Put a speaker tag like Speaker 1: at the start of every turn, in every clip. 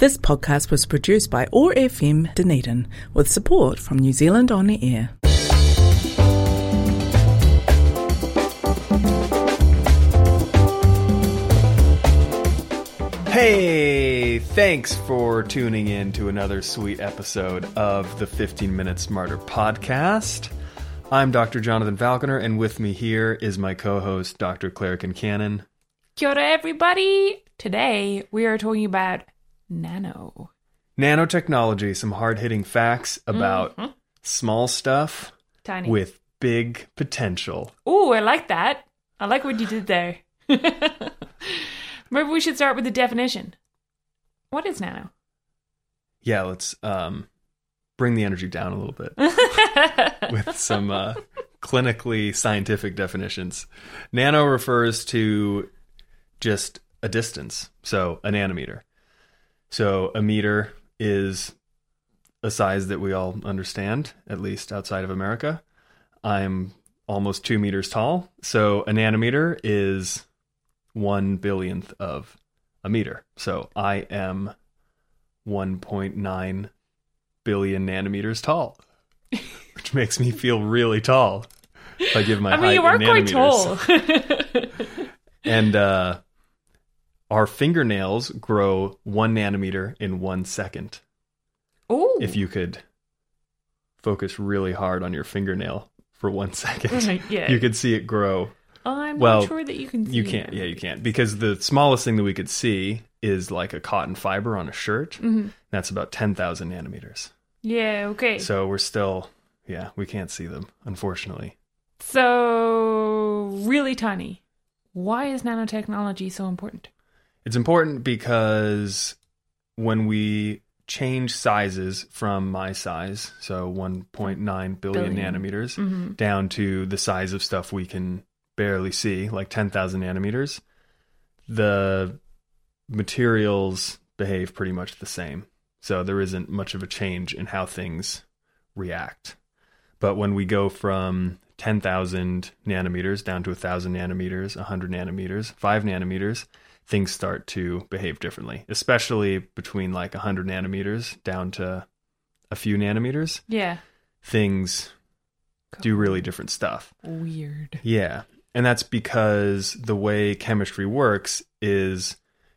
Speaker 1: This podcast was produced by OAR FM Dunedin with support from New Zealand On the Air.
Speaker 2: Hey, thanks for tuning in to another sweet episode of the 15 Minute Smarter podcast. I'm Dr. Jonathan Falconer, and with me here is my co host, Dr. Claire Kincannon.
Speaker 3: Kia ora, everybody! Today we are talking about nano.
Speaker 2: Nanotechnology, some hard hitting facts about small stuff
Speaker 3: Tiny.
Speaker 2: with big potential.
Speaker 3: Oh, I like that. I like what you did there. Maybe we should start with the definition. What is nano?
Speaker 2: Yeah, let's um, bring the energy down a little bit with some uh, clinically scientific definitions. Nano refers to just a distance, so a nanometer. So a meter is a size that we all understand, at least outside of America. I'm almost two meters tall, so a nanometer is one billionth of a meter. So I am 1.9 billion nanometers tall, which makes me feel really tall. If I give my
Speaker 3: I mean,
Speaker 2: height
Speaker 3: you are
Speaker 2: in
Speaker 3: quite tall.
Speaker 2: And uh, our fingernails grow one nanometer in one second.
Speaker 3: Ooh.
Speaker 2: If you could focus really hard on your fingernail for one second,
Speaker 3: Yeah.
Speaker 2: you could see it grow.
Speaker 3: I'm
Speaker 2: well,
Speaker 3: not sure that you can see
Speaker 2: You can't, yeah, you can't. Because the smallest thing that we could see is like a cotton fiber on a shirt.
Speaker 3: Mm-hmm.
Speaker 2: That's about 10,000 nanometers.
Speaker 3: Yeah, okay.
Speaker 2: So we're still, yeah, we can't see them, unfortunately.
Speaker 3: So, really tiny. Why is nanotechnology so important?
Speaker 2: It's important because when we change sizes from my size, so 1.9 billion,
Speaker 3: Billion.
Speaker 2: nanometers,
Speaker 3: Mm-hmm.
Speaker 2: down to the size of stuff we can barely see, like 10,000 nanometers, the materials behave pretty much the same. So there isn't much of a change in how things react. But when we go from 10,000 nanometers down to 1,000 nanometers, 100 nanometers, 5 nanometers, things start to behave differently, especially between like 100 nanometers down to a few nanometers.
Speaker 3: Yeah.
Speaker 2: Things do really different stuff.
Speaker 3: Weird.
Speaker 2: Yeah. And that's because the way chemistry works is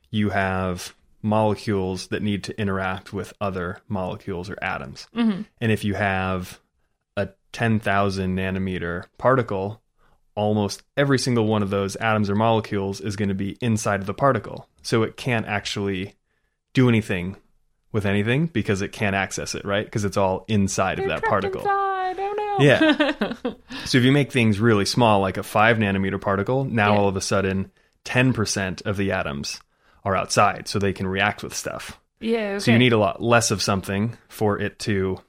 Speaker 2: you have molecules that need to interact with other molecules or atoms.
Speaker 3: Mm-hmm.
Speaker 2: And if you have a 10,000 nanometer particle, almost every single one of those atoms or molecules is going to be inside of the particle. So it can't actually do anything with anything because it can't access it, right? Because it's all inside of that particle.
Speaker 3: Inside. Oh no.
Speaker 2: Yeah. So if you make things really small, like a five nanometer particle, now
Speaker 3: Yeah.
Speaker 2: all of a sudden 10% of the atoms are outside so they can react with stuff.
Speaker 3: yeah. Okay.
Speaker 2: So you need a lot less of something for it to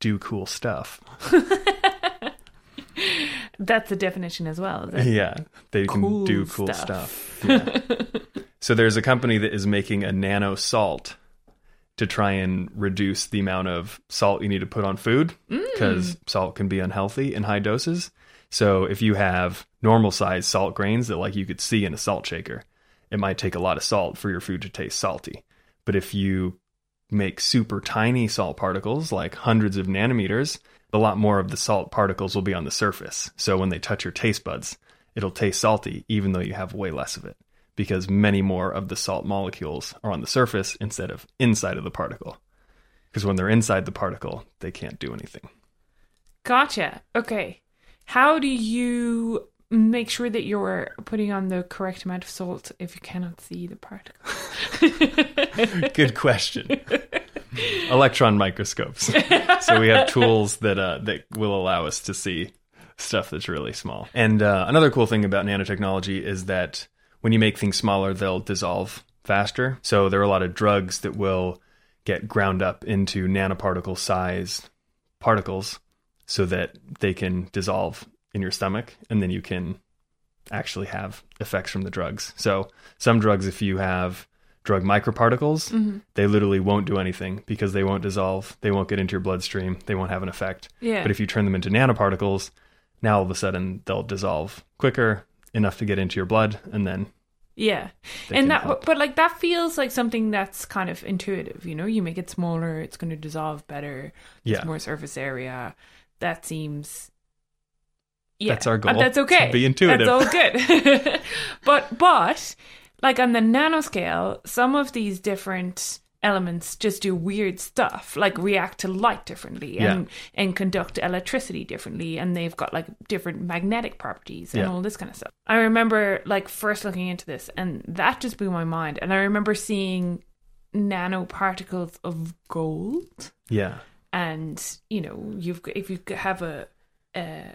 Speaker 2: do cool stuff.
Speaker 3: That's the definition as well.
Speaker 2: Yeah, they can do cool
Speaker 3: stuff.
Speaker 2: stuff. Yeah. so there's a company that is making a nano salt to try and reduce the amount of salt you need to put on food mm. because salt can be unhealthy in high doses. So if you have normal sized salt grains that like you could see in a salt shaker, it might take a lot of salt for your food to taste salty. But if you make super tiny salt particles, like hundreds of nanometers, a lot more of the salt particles will be on the surface. So when they touch your taste buds, it'll taste salty, even though you have way less of it, because many more of the salt molecules are on the surface instead of inside of the particle. Because when they're inside the particle, they can't do anything.
Speaker 3: Gotcha. Okay. How do you make sure that you're putting on the correct amount of salt if you cannot see the particle?
Speaker 2: Good question. Electron microscopes. so we have tools that uh, that will allow us to see stuff that's really small. And uh, another cool thing about nanotechnology is that when you make things smaller, they'll dissolve faster. So there are a lot of drugs that will get ground up into nanoparticle sized particles so that they can dissolve in your stomach and then you can actually have effects from the drugs. So some drugs if you have drug microparticles, mm-hmm. they literally won't do anything because they won't dissolve, they won't get into your bloodstream, they won't have an effect.
Speaker 3: Yeah.
Speaker 2: But if you turn them into nanoparticles, now all of a sudden they'll dissolve quicker, enough to get into your blood, and then
Speaker 3: Yeah. And that
Speaker 2: help.
Speaker 3: but like that feels like something that's kind of intuitive, you know? You make it smaller, it's going to dissolve better.
Speaker 2: Yeah.
Speaker 3: More surface area. That seems yeah,
Speaker 2: That's our
Speaker 3: and
Speaker 2: goal,
Speaker 3: That's okay.
Speaker 2: to be intuitive.
Speaker 3: That's all good. but but like on the nanoscale, some of these different elements just do weird stuff, like react to light differently and and conduct electricity differently, and they've got like different magnetic properties and
Speaker 2: Yeah.
Speaker 3: all this kind of stuff. I remember like first looking into this, and that just blew my mind. And I remember seeing nanoparticles of gold
Speaker 2: Yeah.
Speaker 3: and you know you've got- if you have a, a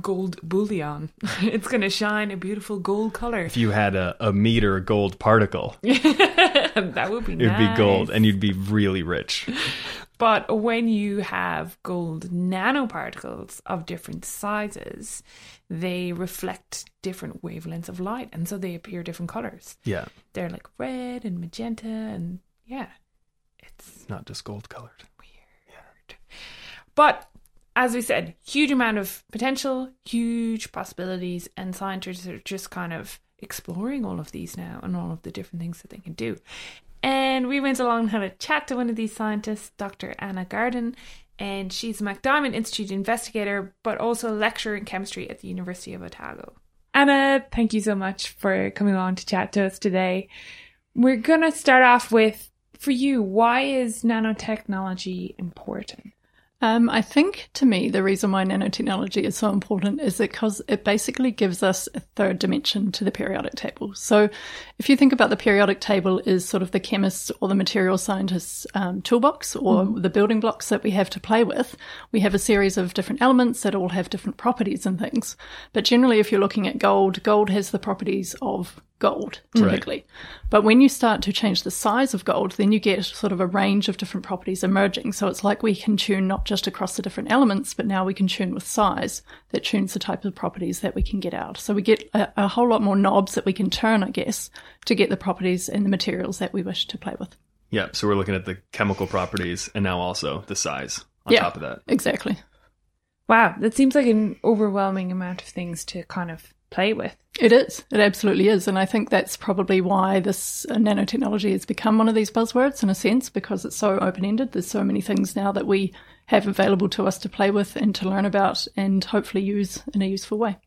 Speaker 3: gold bullion it's going to shine a beautiful gold color
Speaker 2: If you had a, a meter gold particle,
Speaker 3: that would be
Speaker 2: it would be gold and you'd be really rich.
Speaker 3: but when you have gold nanoparticles of different sizes they reflect different wavelengths of light and so they appear different colors
Speaker 2: Yeah.
Speaker 3: they're like red and magenta and yeah it's
Speaker 2: Not just gold colored.
Speaker 3: weird. But as we said, huge amount of potential, huge possibilities, and scientists are just kind of exploring all of these now and all of the different things that they can do. And we went along and had a chat to one of these scientists, Dr. Anna Garden, and she's a MacDiarmid Institute investigator, but also a lecturer in chemistry at the University of Otago. Anna, thank you so much for coming on to chat to us today. We're going to start off with for you, why is nanotechnology important?
Speaker 4: Um, I think to me, the reason why nanotechnology is so important is because it basically gives us a third dimension to the periodic table. So if you think about the periodic table is sort of the chemist's or the material scientist's um, toolbox or the building blocks that we have to play with, we have a series of different elements that all have different properties and things. But generally, if you're looking at gold, gold has the properties of gold typically. But when you start to change the size of gold, then you get sort of a range of different properties emerging. So it's like we can tune not just across the different elements, but now we can tune with size that tunes the type of properties that we can get out. So we get a, a whole lot more knobs that we can turn, I guess, to get the properties and the materials that we wish to play with.
Speaker 2: Yeah. So we're looking at the chemical properties and now also the size on
Speaker 4: Yeah.
Speaker 2: top of that.
Speaker 4: Exactly.
Speaker 3: Wow, that seems like an overwhelming amount of things to kind of play with.
Speaker 4: It is. It absolutely is. And I think that's probably why this uh, nanotechnology has become one of these buzzwords in a sense, because it's so open ended. There's so many things now that we have available to us to play with and to learn about and hopefully use in a useful way.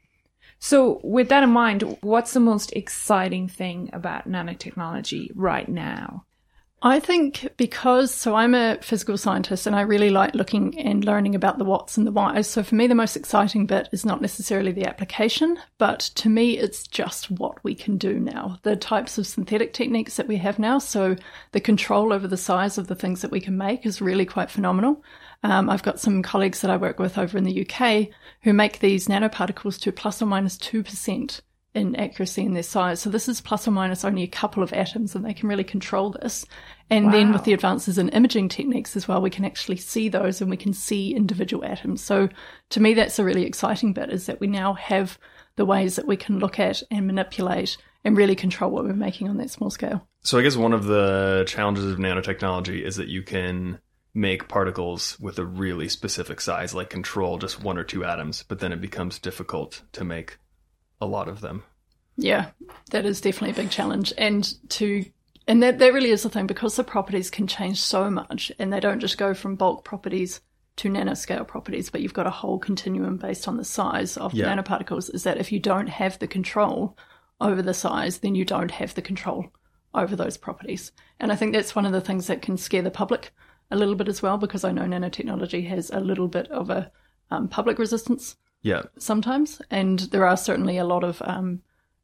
Speaker 3: So, with that in mind, what's the most exciting thing about nanotechnology right now?
Speaker 4: I think because, so I'm a physical scientist and I really like looking and learning about the what's and the whys. So for me, the most exciting bit is not necessarily the application, but to me, it's just what we can do now. The types of synthetic techniques that we have now. So the control over the size of the things that we can make is really quite phenomenal. Um, I've got some colleagues that I work with over in the UK who make these nanoparticles to plus or minus 2% in accuracy in their size. So this is plus or minus only a couple of atoms and they can really control this. And then with the advances in imaging techniques as well, we can actually see those and we can see individual atoms. So to me, that's a really exciting bit is that we now have the ways that we can look at and manipulate and really control what we're making on that small scale.
Speaker 2: So I guess one of the challenges of nanotechnology is that you can make particles with a really specific size, like control just one or two atoms, but then it becomes difficult to make a lot of them.
Speaker 4: Yeah, that is definitely a big challenge. And to and that, that really is the thing because the properties can change so much and they don't just go from bulk properties to nanoscale properties, but you've got a whole continuum based on the size of
Speaker 2: Yeah.
Speaker 4: the nanoparticles. Is that if you don't have the control over the size, then you don't have the control over those properties. And I think that's one of the things that can scare the public a little bit as well, because I know nanotechnology has a little bit of a um, public resistance
Speaker 2: Yeah.
Speaker 4: sometimes, and there are certainly a lot of um,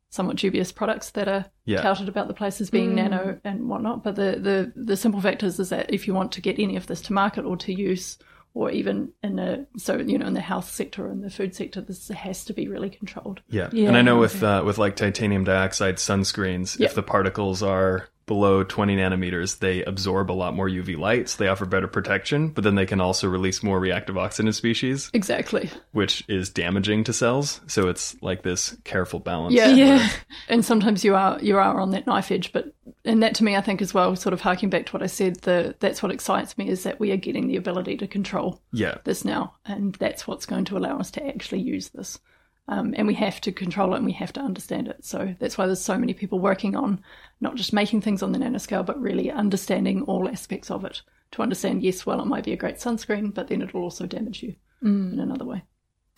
Speaker 4: somewhat dubious products that are
Speaker 2: Yeah.
Speaker 4: touted about the place as being nano and whatnot. But the, the the simple fact is, is that if you want to get any of this to market or to use, or even in the so you know in the health sector or in the food sector, this has to be really controlled.
Speaker 2: Yeah.
Speaker 3: Yeah,
Speaker 2: and I know with uh, with like titanium dioxide sunscreens,
Speaker 4: Yep.
Speaker 2: if the particles are below 20 nanometers, they absorb a lot more UV light, so they offer better protection, but then they can also release more reactive oxygen species,
Speaker 4: Exactly.
Speaker 2: which is damaging to cells. So it's like this careful balance.
Speaker 4: Yeah.
Speaker 3: Yeah.
Speaker 4: And sometimes you are you are on that knife edge, but and that to me I think as well, sort of harking back to what I said, the that's what excites me is that we are getting the ability to control
Speaker 2: Yeah.
Speaker 4: this now, and that's what's going to allow us to actually use this Um, and we have to control it and we have to understand it. So that's why there's so many people working on not just making things on the nanoscale, but really understanding all aspects of it to understand, yes, well, it might be a great sunscreen, but then it'll also damage you in another way.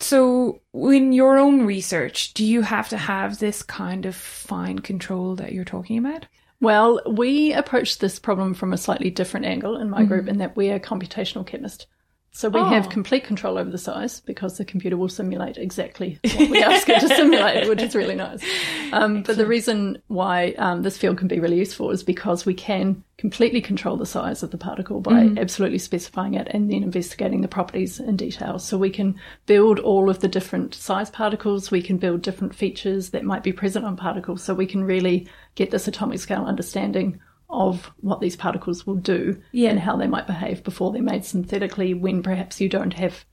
Speaker 3: So, in your own research, do you have to have this kind of fine control that you're talking about?
Speaker 4: Well, we approach this problem from a slightly different angle in my group in that we're computational chemist. So we
Speaker 3: Oh.
Speaker 4: have complete control over the size because the computer will simulate exactly what we ask it to simulate, which is really nice. Um, but the reason why um, this field can be really useful is because we can completely control the size of the particle by absolutely specifying it and then investigating the properties in detail. So we can build all of the different size particles, we can build different features that might be present on particles, so we can really get this atomic scale understanding of what these particles will do
Speaker 3: Yeah.
Speaker 4: and how they might behave before they're made synthetically when perhaps you don't have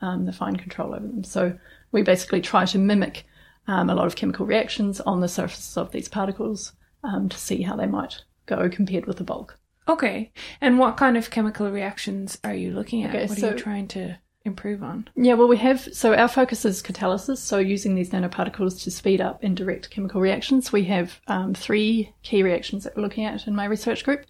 Speaker 4: um, the fine control over them. So we basically try to mimic um, a lot of chemical reactions on the surfaces of these particles um, to see how they might go compared with the bulk.
Speaker 3: Okay. And what kind of chemical reactions are you looking at?
Speaker 4: Okay,
Speaker 3: what
Speaker 4: so-
Speaker 3: are you trying to improve on?
Speaker 4: Yeah, well, we have so our focus is catalysis, so using these nanoparticles to speed up and direct chemical reactions. We have um, three key reactions that we're looking at in my research group.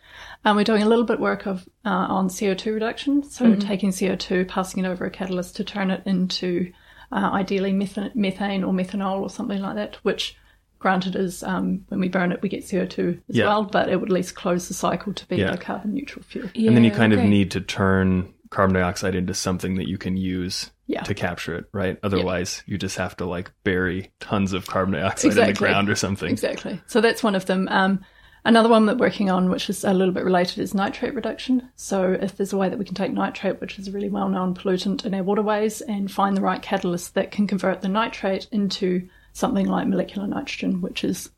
Speaker 4: Um, we're doing a little bit work of uh, on CO2 reduction, so taking CO2, passing it over a catalyst to turn it into uh, ideally methan- methane or methanol or something like that, which. Granted, is um, when we burn it, we get CO2 as
Speaker 2: Yeah.
Speaker 4: well, but it would at least close the cycle to be
Speaker 2: Yeah.
Speaker 4: a carbon neutral fuel.
Speaker 2: and then you
Speaker 3: Yeah,
Speaker 2: kind of need to turn carbon dioxide into something that you can use
Speaker 4: Yeah.
Speaker 2: to capture it, right? Otherwise, you just have to like bury tons of carbon dioxide in the ground or something.
Speaker 4: Exactly. So that's one of them. Um, another one that we're working on, which is a little bit related, is nitrate reduction. So if there's a way that we can take nitrate, which is a really well-known pollutant in our waterways, and find the right catalyst that can convert the nitrate into something like molecular nitrogen, which is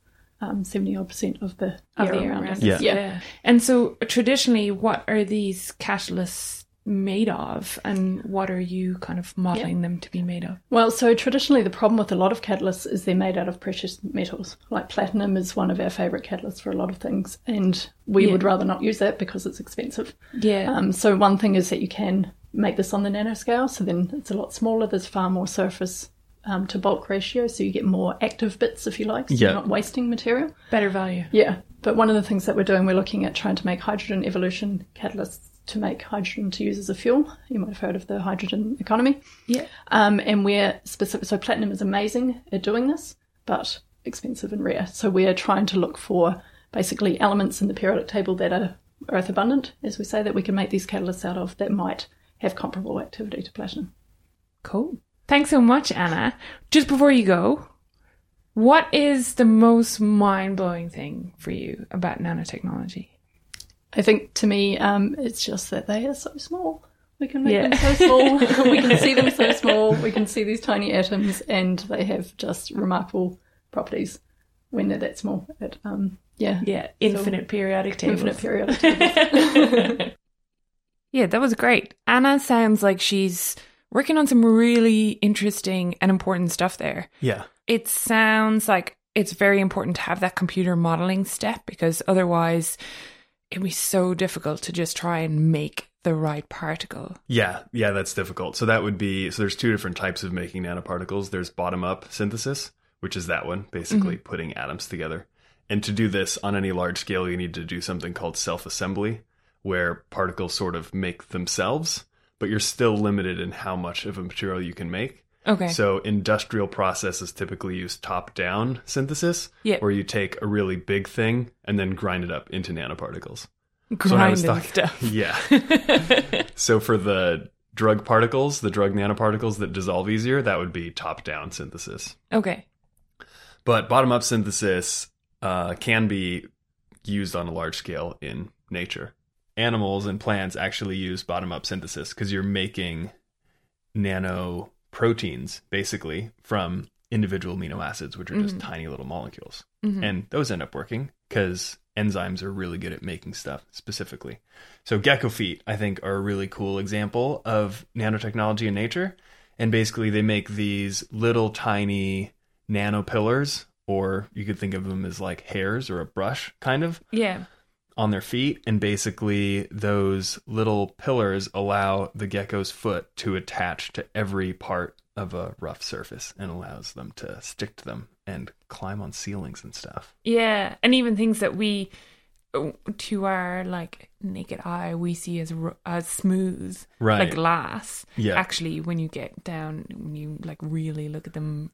Speaker 4: um, 70 odd percent of the
Speaker 3: Of
Speaker 4: air
Speaker 3: the air
Speaker 4: around
Speaker 3: around
Speaker 4: us.
Speaker 3: us.
Speaker 2: Yeah.
Speaker 3: yeah. And so traditionally, what are these catalysts made of and what are you kind of modeling them to be made of?
Speaker 4: Well, so traditionally, the problem with a lot of catalysts is they're made out of precious metals. Like platinum is one of our favourite catalysts for a lot of things, and we
Speaker 3: Yeah.
Speaker 4: would rather not use that because it's expensive.
Speaker 3: Yeah.
Speaker 4: Um, so one thing is that you can make this on the nanoscale, so then it's a lot smaller. There's far more surface um, to bulk ratio, so you get more active bits, if you like. So
Speaker 2: Yeah.
Speaker 4: you're not wasting material.
Speaker 3: Better value.
Speaker 4: Yeah, but one of the things that we're doing, we're looking at trying to make hydrogen evolution catalysts to make hydrogen to use as a fuel. You might have heard of the hydrogen economy.
Speaker 3: Yeah.
Speaker 4: Um, and we're specific. So platinum is amazing at doing this, but expensive and rare. So we're trying to look for basically elements in the periodic table that are earth abundant, as we say, that we can make these catalysts out of that might have comparable activity to platinum.
Speaker 3: Cool. Thanks so much, Anna. Just before you go, what is the most mind blowing thing for you about nanotechnology?
Speaker 4: I think to me, um, it's just that they are so small. We can make
Speaker 3: Yeah.
Speaker 4: them so small. we can see them so small. We can see these tiny atoms, and they have just remarkable properties when they're that small. At um, yeah,
Speaker 3: Yeah, infinite periodic tables.
Speaker 4: infinite periodic tables.
Speaker 3: Yeah, that was great. Anna sounds like she's working on some really interesting and important stuff there.
Speaker 2: Yeah.
Speaker 3: It sounds like it's very important to have that computer modeling step because otherwise it'd be so difficult to just try and make the right particle.
Speaker 2: Yeah, yeah, that's difficult. So that would be so there's two different types of making nanoparticles. There's bottom up synthesis, which is that one, basically mm-hmm. putting atoms together. And to do this on any large scale, you need to do something called self assembly, where particles sort of make themselves, but you're still limited in how much of a material you can make.
Speaker 3: Okay.
Speaker 2: So industrial processes typically use top down synthesis,
Speaker 3: Yeah.
Speaker 2: where you take a really big thing and then grind it up into nanoparticles. So was
Speaker 3: Grinding
Speaker 2: talking-
Speaker 3: stuff.
Speaker 2: Yeah. so for the drug particles, the drug nanoparticles that dissolve easier, that would be top down synthesis.
Speaker 3: Okay.
Speaker 2: But bottom up synthesis uh, can be used on a large scale in nature. Animals and plants actually use bottom up synthesis because you're making nano proteins basically from individual amino acids, which are just mm-hmm. tiny little molecules. Mm-hmm. And those end up working because enzymes are really good at making stuff specifically. So gecko feet, I think, are a really cool example of nanotechnology in nature. And basically, they make these little tiny nano pillars, or you could think of them as like hairs or a brush, kind of
Speaker 3: Yeah.
Speaker 2: On their feet. And basically, those little pillars allow the gecko's foot to attach to every part of a rough surface and allows them to stick to them and climb on ceilings and stuff.
Speaker 3: Yeah, and even things that we, to our like naked eye, we see as as smooth,
Speaker 2: Right.
Speaker 3: like glass.
Speaker 2: Yeah.
Speaker 3: Actually, when you get down, when you like really look at them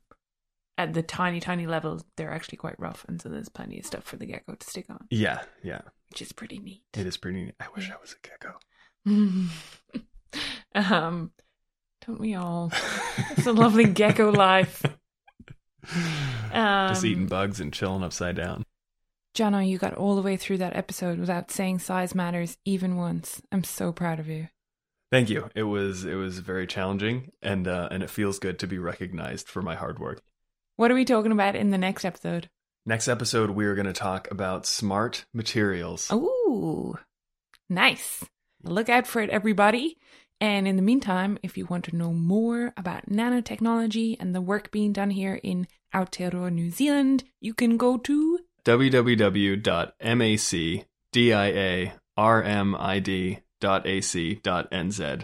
Speaker 3: at the tiny, tiny level, they're actually quite rough, and so there's plenty of stuff for the gecko to stick on,
Speaker 2: Yeah, yeah.
Speaker 3: which is pretty neat.
Speaker 2: It is pretty neat. I wish I was a gecko.
Speaker 3: um, don't we all? It's a lovely gecko life. Um,
Speaker 2: Just eating bugs and chilling upside down.
Speaker 3: Jono, you got all the way through that episode without saying size matters even once. I'm so proud of you.
Speaker 2: Thank you. It was it was very challenging and uh, and it feels good to be recognized for my hard work.
Speaker 3: What are we talking about in the next episode?
Speaker 2: Next episode we are going to talk about smart materials.
Speaker 3: Ooh, nice. Look out for it, everybody. And in the meantime, if you want to know more about nanotechnology and the work being done here in Aotearoa, New Zealand, you can go to
Speaker 2: www.macdiarmid.ac.nz.